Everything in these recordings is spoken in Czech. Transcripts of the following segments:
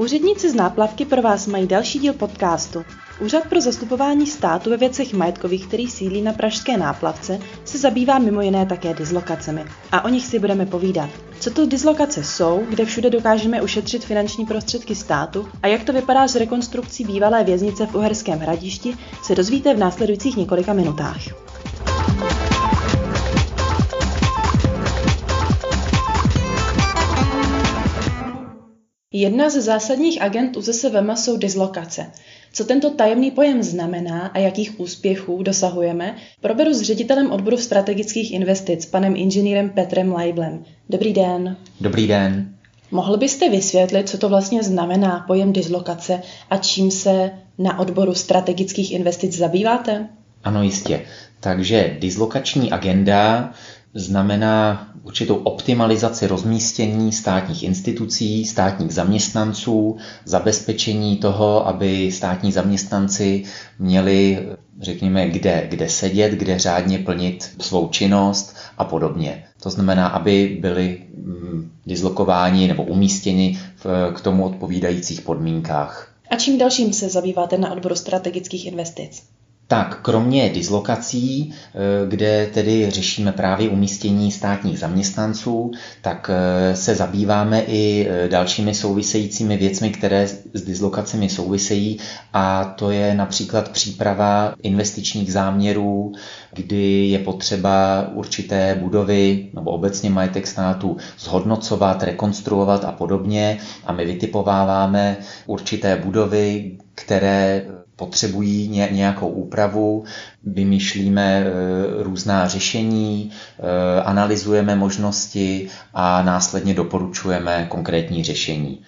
Úředníci z náplavky pro vás mají další díl podcastu. Úřad pro zastupování státu ve věcech majetkových, který sídlí na Pražské náplavce, se zabývá mimo jiné také dislokacemi. A o nich si budeme povídat. Co to dislokace jsou, kde všude dokážeme ušetřit finanční prostředky státu a jak to vypadá s rekonstrukcí bývalé věznice v Uherském hradišti, se dozvíte v následujících několika minutách. Jedna ze zásadních agent UZSVM jsou dislokace. Co tento tajemný pojem znamená a jakých úspěchů dosahujeme, proberu s ředitelem odboru strategických investic, panem inženýrem Petrem Leiblem. Dobrý den. Dobrý den. Mohl byste vysvětlit, co to vlastně znamená pojem dislokace a čím se na odboru strategických investic zabýváte? Ano, jistě. Takže dislokační agenda znamená určitou optimalizaci rozmístění státních institucí, státních zaměstnanců, zabezpečení toho, aby státní zaměstnanci měli, řekněme, kde, kde sedět, kde řádně plnit svou činnost a podobně. To znamená, aby byli mm, dislokováni nebo umístěni v, k tomu odpovídajících podmínkách. A čím dalším se zabýváte na odboru strategických investic? Tak, kromě dislokací, eh, kde tedy řešíme právě umístění státních zaměstnanců, tak eh, se zabýváme i eh, dalšími souvisejícími věcmi, které s dislokacemi souvisejí a to je například příprava investičních záměrů, kdy je potřeba určité budovy nebo obecně majetek státu zhodnocovat, rekonstruovat a podobně. A my vytipováváme určité budovy, které potřebují nějakou úpravu, vymýšlíme e, různá řešení, e, analyzujeme možnosti a následně doporučujeme konkrétní řešení.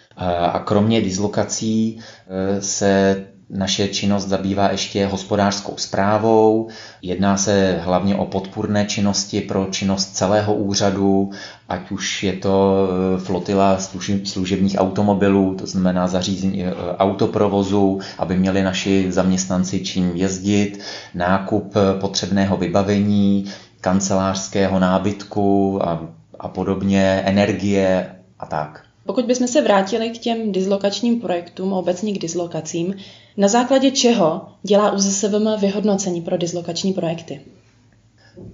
A kromě dislokací e, se naše činnost zabývá ještě hospodářskou zprávou. Jedná se hlavně o podpůrné činnosti pro činnost celého úřadu, ať už je to e, flotila služebních automobilů, to znamená zařízení e, autoprovozu, aby měli naši zaměstnanci čím jezdit, nákup potřebného vybavení, kancelářského nábytku a, a podobně, energie a tak. Pokud bychom se vrátili k těm dislokačním projektům, obecně k dislokacím, na základě čeho dělá UZSVM vyhodnocení pro dislokační projekty?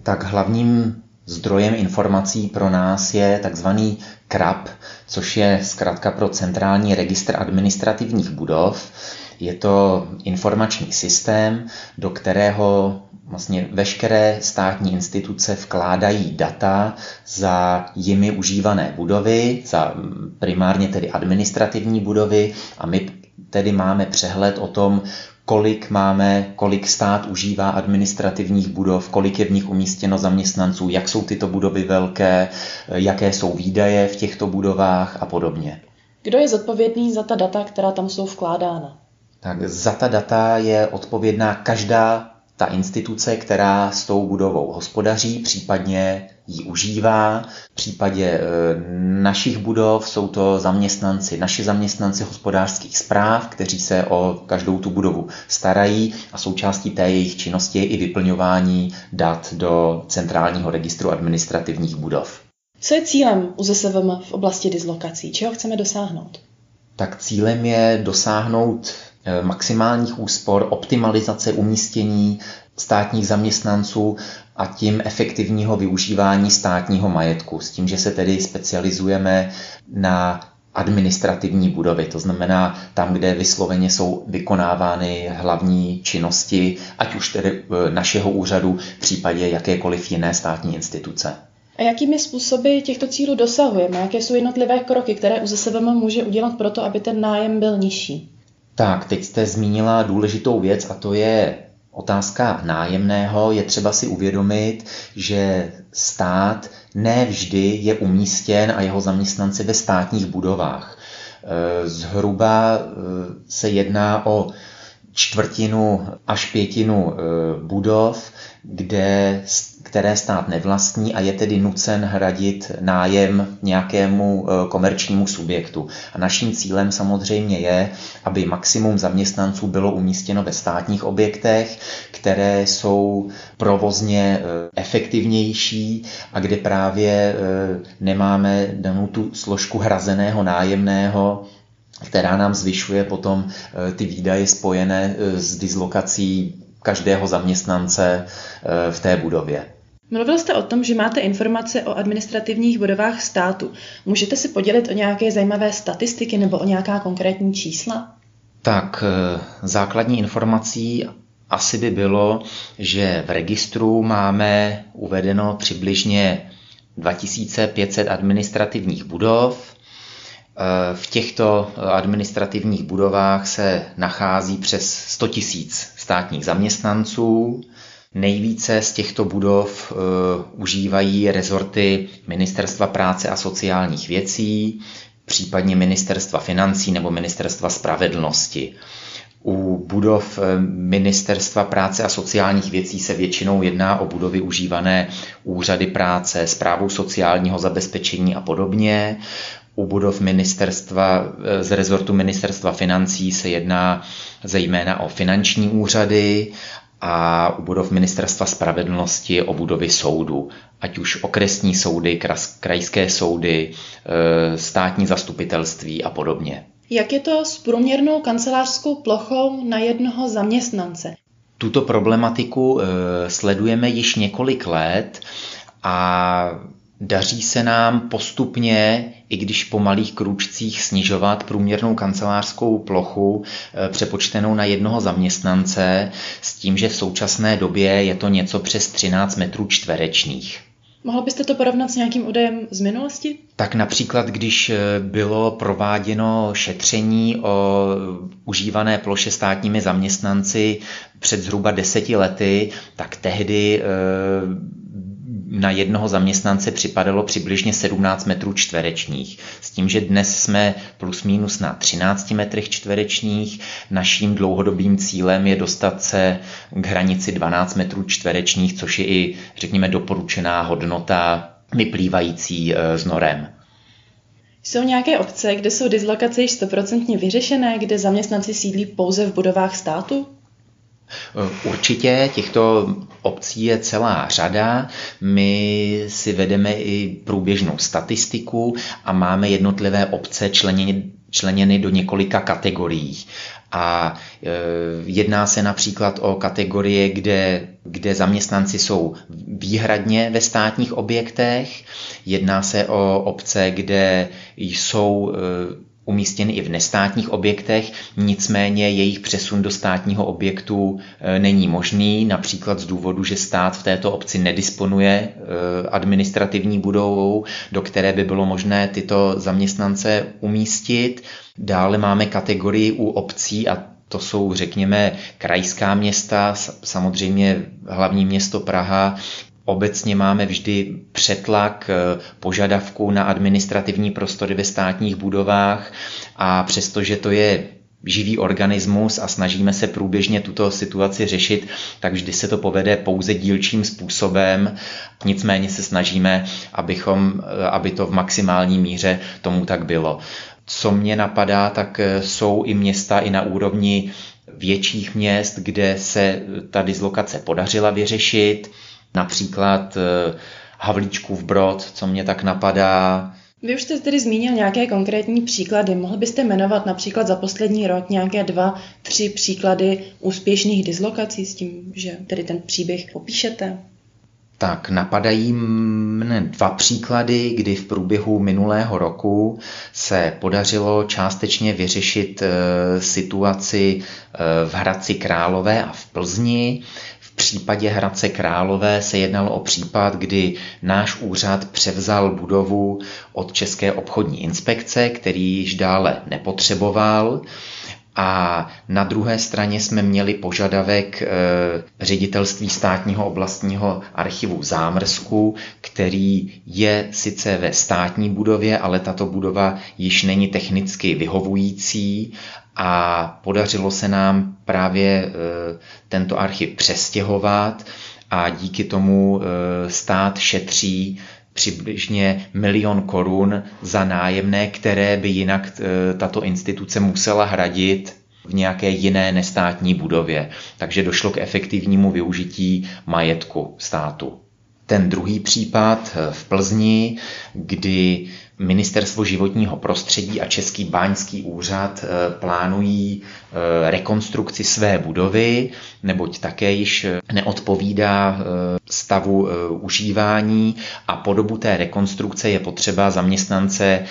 Tak hlavním zdrojem informací pro nás je takzvaný CRAP, což je zkrátka pro Centrální registr administrativních budov. Je to informační systém, do kterého vlastně veškeré státní instituce vkládají data za jimi užívané budovy, za primárně tedy administrativní budovy a my tedy máme přehled o tom, kolik máme, kolik stát užívá administrativních budov, kolik je v nich umístěno zaměstnanců, jak jsou tyto budovy velké, jaké jsou výdaje v těchto budovách a podobně. Kdo je zodpovědný za ta data, která tam jsou vkládána? Tak za ta data je odpovědná každá ta instituce, která s tou budovou hospodaří, případně ji užívá. V případě e, našich budov jsou to zaměstnanci, naši zaměstnanci hospodářských zpráv, kteří se o každou tu budovu starají a součástí té jejich činnosti je i vyplňování dat do centrálního registru administrativních budov. Co je cílem UZSVM v oblasti dislokací? Čeho chceme dosáhnout? Tak cílem je dosáhnout maximálních úspor, optimalizace umístění státních zaměstnanců a tím efektivního využívání státního majetku. S tím, že se tedy specializujeme na administrativní budovy, to znamená tam, kde vysloveně jsou vykonávány hlavní činnosti, ať už tedy eh, našeho úřadu, v případě jakékoliv jiné státní instituce. A jakými způsoby těchto cílů dosahujeme? Jaké jsou jednotlivé kroky, které UZSVM může udělat pro to, aby ten nájem byl nižší? Tak, teď jste zmínila důležitou věc a to je otázka nájemného. Je třeba si uvědomit, že stát nevždy je umístěn a jeho zaměstnanci ve státních budovách. E, zhruba e, se jedná o čtvrtinu až pětinu e, budov, kde které stát nevlastní a je tedy nucen hradit nájem nějakému e, komerčnímu subjektu. A naším cílem samozřejmě je, aby maximum zaměstnanců bylo umístěno ve státních objektech, které jsou provozně e, efektivnější a kde právě nemáme danou tu složku hrazeného nájemného která nám zvyšuje potom ty výdaje spojené s dislokací každého zaměstnance v té budově. Mluvil jste o tom, že máte informace o administrativních budovách státu. Můžete si podělit o nějaké zajímavé statistiky nebo o nějaká konkrétní čísla? Tak eh, základní informací asi by bylo, že v registru máme uvedeno přibližně 2500 administrativních budov. Eh, v těchto administrativních budovách se nachází přes 100 000 státních zaměstnanců. Nejvíce z těchto budov uh, užívají rezorty Ministerstva práce a sociálních věcí, případně Ministerstva financí nebo Ministerstva spravedlnosti. U budov eh, Ministerstva práce a sociálních věcí se většinou jedná o budovy užívané úřady práce, zprávou sociálního zabezpečení a podobně. U budov ministerstva, eh, z rezortu ministerstva financí se jedná zejména o finanční úřady a u budov Ministerstva spravedlnosti o budovy soudu, ať už okresní soudy, krajské soudy, e, státní zastupitelství a podobně. Jak je to s průměrnou kancelářskou plochou na jednoho zaměstnance? Tuto problematiku e, sledujeme již několik let a Daří se nám postupně, i když po malých krůčcích, snižovat průměrnou kancelářskou plochu eh, přepočtenou na jednoho zaměstnance s tím, že v současné době je to něco přes 13 metrů čtverečních. Mohl byste to porovnat s nějakým údajem z minulosti? Tak například, když eh, bylo prováděno šetření o užívané ploše státními zaměstnanci před zhruba deseti lety, tak tehdy eh, na jednoho zaměstnance připadalo přibližně 17 metrů čtverečních. S tím, že dnes jsme plus minus na 13 metrech čtverečních. Naším dlouhodobým cílem je dostat se k hranici 12 metrů čtverečních, což je i, řekněme, doporučená hodnota vyplývající e, z norem. Jsou nějaké obce, kde jsou dislokace již stoprocentně vyřešené, kde zaměstnanci sídlí pouze v budovách státu? Určitě těchto obcí je celá řada. My si vedeme i průběžnou statistiku a máme jednotlivé obce členěny, členěny do několika kategorií. A e, jedná se například o kategorie, kde, kde zaměstnanci jsou výhradně ve státních objektech. Jedná se o obce, kde jsou e, umístěny i v nestátních objektech, nicméně jejich přesun do státního objektu e, není možný, například z důvodu, že stát v této obci nedisponuje e, administrativní budovou, do které by bylo možné tyto zaměstnance umístit. Dále máme kategorii u obcí a to jsou, řekněme, krajská města, samozřejmě hlavní město Praha, Obecně máme vždy přetlak eh, požadavků na administrativní prostory ve státních budovách a přestože to je živý organismus a snažíme se průběžně tuto situaci řešit, tak vždy se to povede pouze dílčím způsobem. Nicméně se snažíme, abychom, eh, aby to v maximální míře tomu tak bylo. Co mě napadá, tak eh, jsou i města i na úrovni větších měst, kde se ta dislokace podařila vyřešit například eh, Havlíčkův Brod, co mě tak napadá. Vy už jste tedy zmínil nějaké konkrétní příklady. Mohl byste jmenovat například za poslední rok nějaké dva, tři příklady úspěšných dislokací s tím, že tedy ten příběh popíšete? Tak napadají mne dva příklady, kdy v průběhu minulého roku se podařilo částečně vyřešit eh, situaci eh, v Hradci Králové a v Plzni případě Hradce Králové se jednalo o případ, kdy náš úřad převzal budovu od České obchodní inspekce, který již dále nepotřeboval. A na druhé straně jsme měli požadavek e, ředitelství státního oblastního archivu Zámrsku, který je sice ve státní budově, ale tato budova již není technicky vyhovující. A podařilo se nám právě e, tento archiv přestěhovat a díky tomu e, stát šetří přibližně milion korun za nájemné, které by jinak e, tato instituce musela hradit v nějaké jiné nestátní budově. Takže došlo k efektivnímu využití majetku státu. Ten druhý případ v Plzni, kdy Ministerstvo životního prostředí a Český báňský úřad eh, plánují eh, rekonstrukci své budovy, neboť také již neodpovídá stavu užívání a po dobu té rekonstrukce je potřeba zaměstnance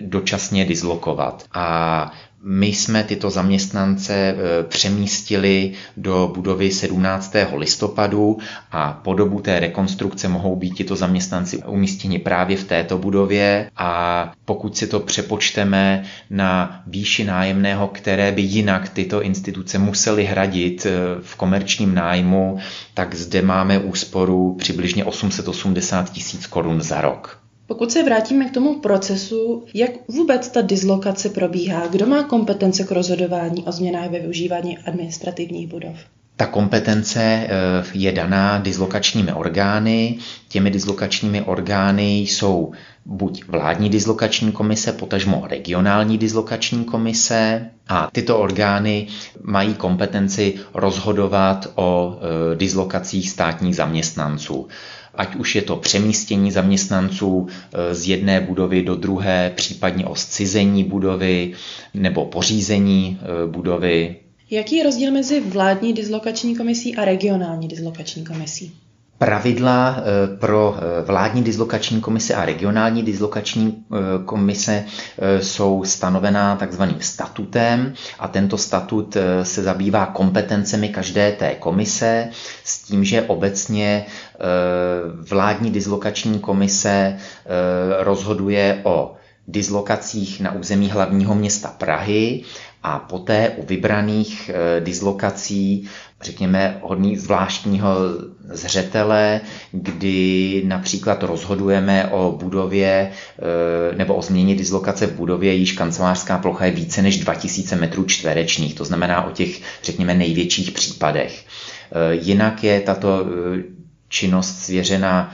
dočasně dislokovat. A my jsme tyto zaměstnance e, přemístili do budovy 17. listopadu a po dobu té rekonstrukce mohou být tito zaměstnanci umístěni právě v této budově a pokud si to přepočteme na výši nájemného, které by jinak tyto instituce musely hradit e, v komerčním nájmu, tak zde máme úsporu přibližně 880 tisíc korun za rok. Pokud se vrátíme k tomu procesu, jak vůbec ta dislokace probíhá, kdo má kompetence k rozhodování o změnách ve využívání administrativních budov? Ta kompetence eh, je daná dislokačními orgány. Těmi dislokačními orgány jsou buď vládní dislokační komise, potažmo regionální dislokační komise a tyto orgány mají kompetenci rozhodovat o eh, dislokacích státních zaměstnanců ať už je to přemístění zaměstnanců e, z jedné budovy do druhé, případně o zcizení budovy nebo pořízení budovy. Jaký je rozdíl mezi vládní dislokační komisí a regionální dislokační komisí? Pravidla eh, pro eh, vládní dislokační komise a regionální dislokační eh, komise jsou stanovená takzvaným statutem a tento statut se zabývá kompetencemi každé té komise s tím, že obecně vládní dislokační komise rozhoduje o dislokacích na území hlavního města Prahy a poté u vybraných dislokací řekněme, hodný zvláštního zřetele, kdy například rozhodujeme o budově eh, nebo o změně dislokace v budově, již kancelářská plocha je více než 2000 metrů čtverečních, to znamená o těch, řekněme, největších případech. Eh, jinak je tato činnost svěřena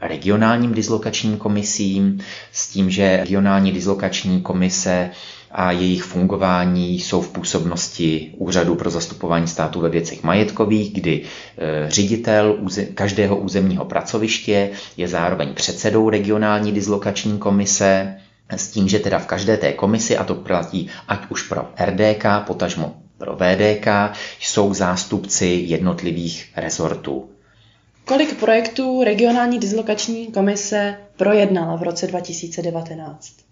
regionálním dislokačním komisím s tím, že regionální dislokační komise a jejich fungování jsou v působnosti Úřadu pro zastupování státu ve věcech majetkových, kdy e, ředitel každého územního pracoviště je zároveň předsedou regionální dislokační komise, s tím, že teda v každé té komisi, a to platí ať už pro RDK, potažmo pro VDK, jsou zástupci jednotlivých rezortů. Kolik projektů regionální dislokační komise projednala v roce 2019?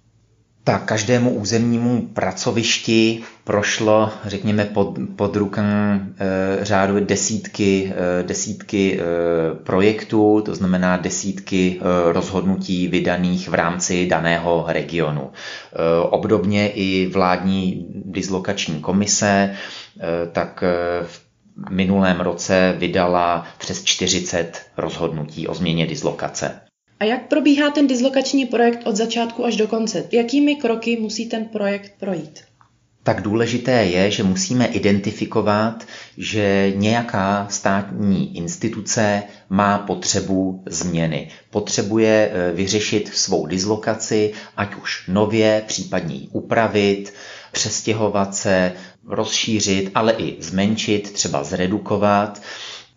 Tak každému územnímu pracovišti prošlo, řekněme, pod, pod rukám e, řádu desítky, e, desítky e, projektů, to znamená desítky e, rozhodnutí vydaných v rámci daného regionu. E, obdobně i vládní dislokační komise, e, tak v minulém roce vydala přes 40 rozhodnutí o změně dislokace. A jak probíhá ten dislokační projekt od začátku až do konce? Jakými kroky musí ten projekt projít? Tak důležité je, že musíme identifikovat, že nějaká státní instituce má potřebu změny. Potřebuje e, vyřešit svou dislokaci, ať už nově, případně ji upravit, přestěhovat se, rozšířit, ale i zmenšit, třeba zredukovat.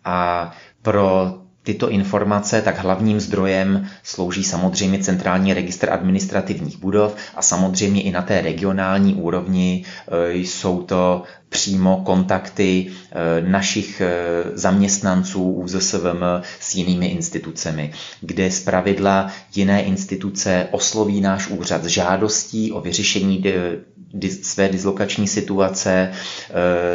A pro tyto informace, tak hlavním zdrojem slouží samozřejmě centrální registr administrativních budov a samozřejmě i na té regionální úrovni e, jsou to přímo kontakty e, našich e, zaměstnanců UZSVM s jinými institucemi, kde z pravidla jiné instituce osloví náš úřad s žádostí o vyřešení své dislokační situace,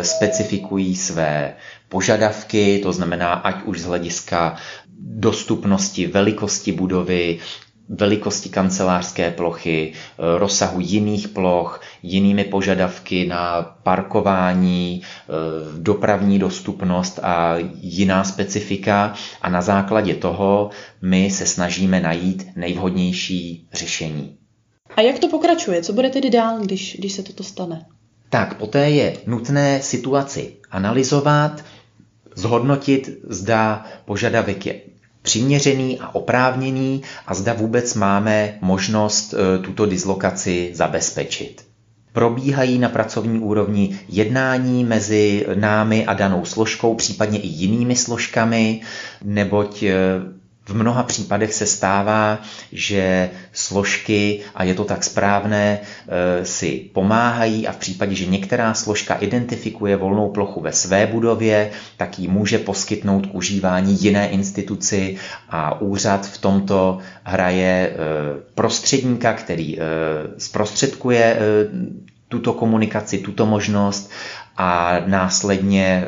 specifikují své požadavky, to znamená ať už z hlediska dostupnosti, velikosti budovy, velikosti kancelářské plochy, eh, rozsahu jiných ploch, jinými požadavky na parkování, eh, dopravní dostupnost a jiná specifika a na základě toho my se snažíme najít nejvhodnější řešení. A jak to pokračuje? Co bude tedy dál, když, když se toto stane? Tak poté je nutné situaci analyzovat, zhodnotit, zda požadavek je přiměřený a oprávněný a zda vůbec máme možnost e, tuto dislokaci zabezpečit. Probíhají na pracovní úrovni jednání mezi námi a danou složkou, případně i jinými složkami, neboť e, v mnoha případech se stává, že složky, a je to tak správné, e, si pomáhají a v případě, že některá složka identifikuje volnou plochu ve své budově, tak ji může poskytnout k užívání jiné instituci a úřad v tomto hraje e, prostředníka, který e, zprostředkuje tuto komunikaci, tuto možnost a následně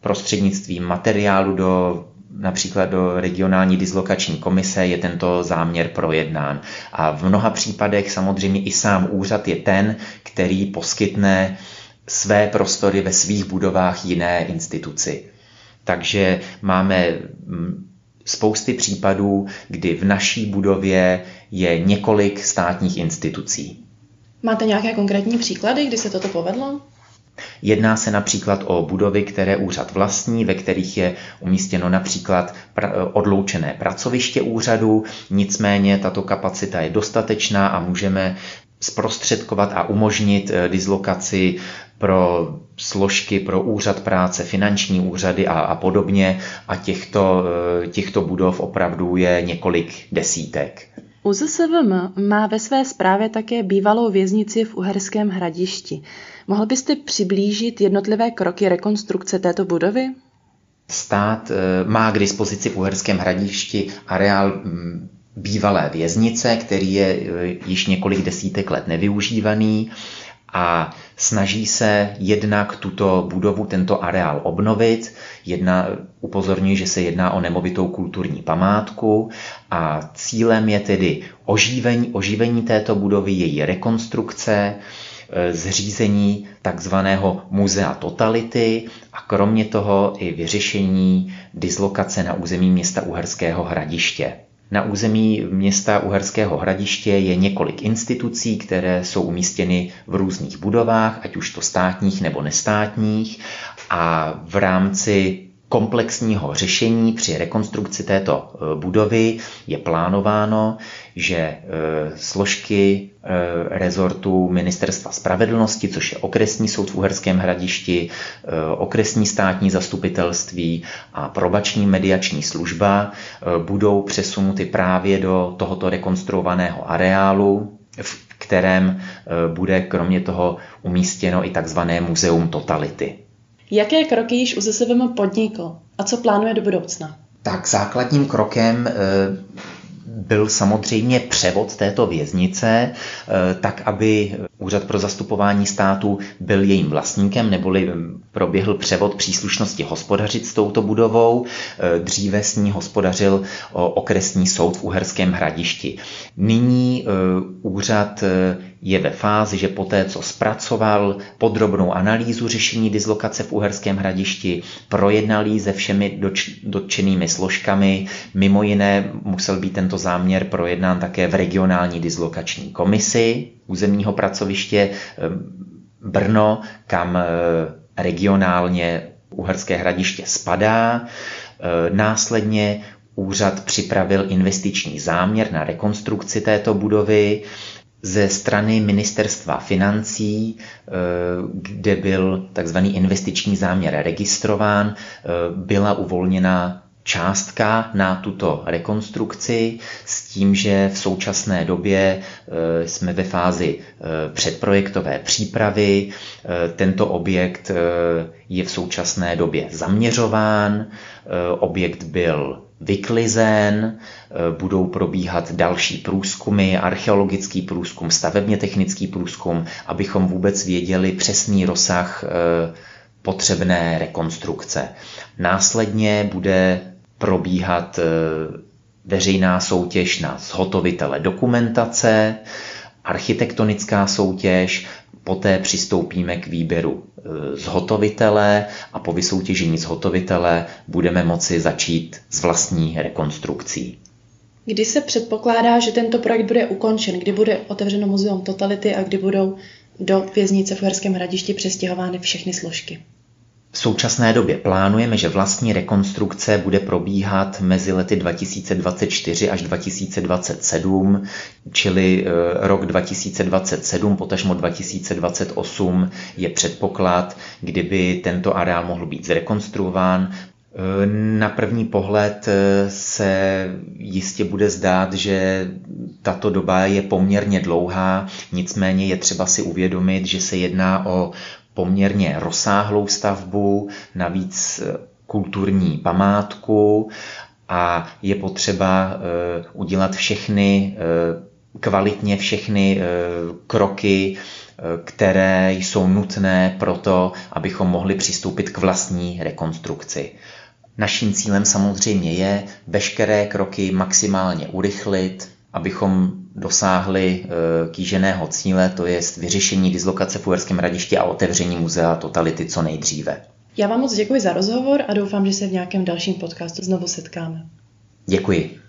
prostřednictvím materiálu do například do regionální dislokační komise je tento záměr projednán. A v mnoha případech samozřejmě i sám úřad je ten, který poskytne své prostory ve svých budovách jiné instituci. Takže máme mm, spousty případů, kdy v naší budově je několik státních institucí. Máte nějaké konkrétní příklady, kdy se toto povedlo? Jedná se například o budovy, které úřad vlastní, ve kterých je umístěno například odloučené pracoviště úřadu, nicméně tato kapacita je dostatečná a můžeme zprostředkovat a umožnit eh, dislokaci pro složky, pro úřad práce, finanční úřady a, a podobně a těchto, eh, těchto budov opravdu je několik desítek. UZSVM má ve své zprávě také bývalou věznici v Uherském hradišti. Mohl byste přiblížit jednotlivé kroky rekonstrukce této budovy? Stát eh, má k dispozici v Uherském hradišti areál mm, bývalé věznice, který je eh, již několik desítek let nevyužívaný a snaží se jednak tuto budovu, tento areál obnovit. Jedna, upozorňuji, že se jedná o nemovitou kulturní památku a cílem je tedy oživení, oživení této budovy, její rekonstrukce, zřízení takzvaného muzea totality a kromě toho i vyřešení dislokace na území města Uherského hradiště. Na území města Uherského hradiště je několik institucí, které jsou umístěny v různých budovách, ať už to státních nebo nestátních a v rámci komplexního řešení při rekonstrukci této e, budovy je plánováno, že e, složky e, rezortu Ministerstva spravedlnosti, což je okresní soud v Uherském hradišti, okresní státní zastupitelství a probační mediační služba budou přesunuty právě do tohoto rekonstruovaného areálu, v kterém bude kromě toho umístěno i takzvané muzeum totality. Jaké kroky již UZSVM podnikl a co plánuje do budoucna? Tak základním krokem eh, byl samozřejmě převod této věznice, eh, tak aby Úřad pro zastupování státu byl jejím vlastníkem, neboli proběhl převod příslušnosti hospodařit s touto budovou. Eh, dříve s ní hospodařil okresní soud v Uherském hradišti. Nyní úřad je ve fázi, že poté, co zpracoval podrobnou analýzu řešení dislokace v Uherském hradišti, projednal ji se všemi dotčenými složkami, mimo jiné musel být tento záměr projednán také v regionální dislokační komisi územního pracoviště Brno, kam eh, regionálně Uherské hradiště spadá. Eh, následně úřad připravil investiční záměr na rekonstrukci této budovy ze strany ministerstva financí, eh, kde byl takzvaný investiční záměr registrován, eh, byla uvolněna částka na tuto rekonstrukci s tím, že v současné době eh, jsme ve fázi předprojektové přípravy. Tento objekt je v současné době zaměřován. Objekt byl vyklizen, eh, budou probíhat další průzkumy, archeologický průzkum, stavebně technický průzkum, abychom vůbec věděli přesný rozsah eh, potřebné rekonstrukce. Následně bude probíhat eh, veřejná soutěž na zhotovitele dokumentace, architektonická soutěž, poté přistoupíme k výběru e, zhotovitele a po vysoutěžení zhotovitele budeme moci začít s vlastní rekonstrukcí. Kdy se předpokládá, že tento projekt bude ukončen? Kdy bude otevřeno muzeum Totality a kdy budou do věznice v Uherském hradišti přestěhovány všechny složky? V současné době plánujeme, že vlastní rekonstrukce bude probíhat mezi lety 2024 až 2027, čili eh, rok 2027, potažmo 2028 je předpoklad, kdyby tento areál mohl být zrekonstruován. Na první pohled eh, se jistě bude zdát, že tato doba je poměrně dlouhá, nicméně je třeba si uvědomit, že se jedná o poměrně rozsáhlou stavbu, navíc eh, kulturní památku a je potřeba eh, udělat všechny kvalitně všechny kroky, které jsou nutné pro to, abychom mohli přistoupit k vlastní rekonstrukci. Naším cílem samozřejmě je veškeré kroky maximálně urychlit, abychom dosáhli e, kýženého cíle, to je vyřešení dislokace v Uherském radišti a otevření muzea totality co nejdříve. Já vám moc děkuji za rozhovor a doufám, že se v nějakém dalším podcastu znovu setkáme. Děkuji.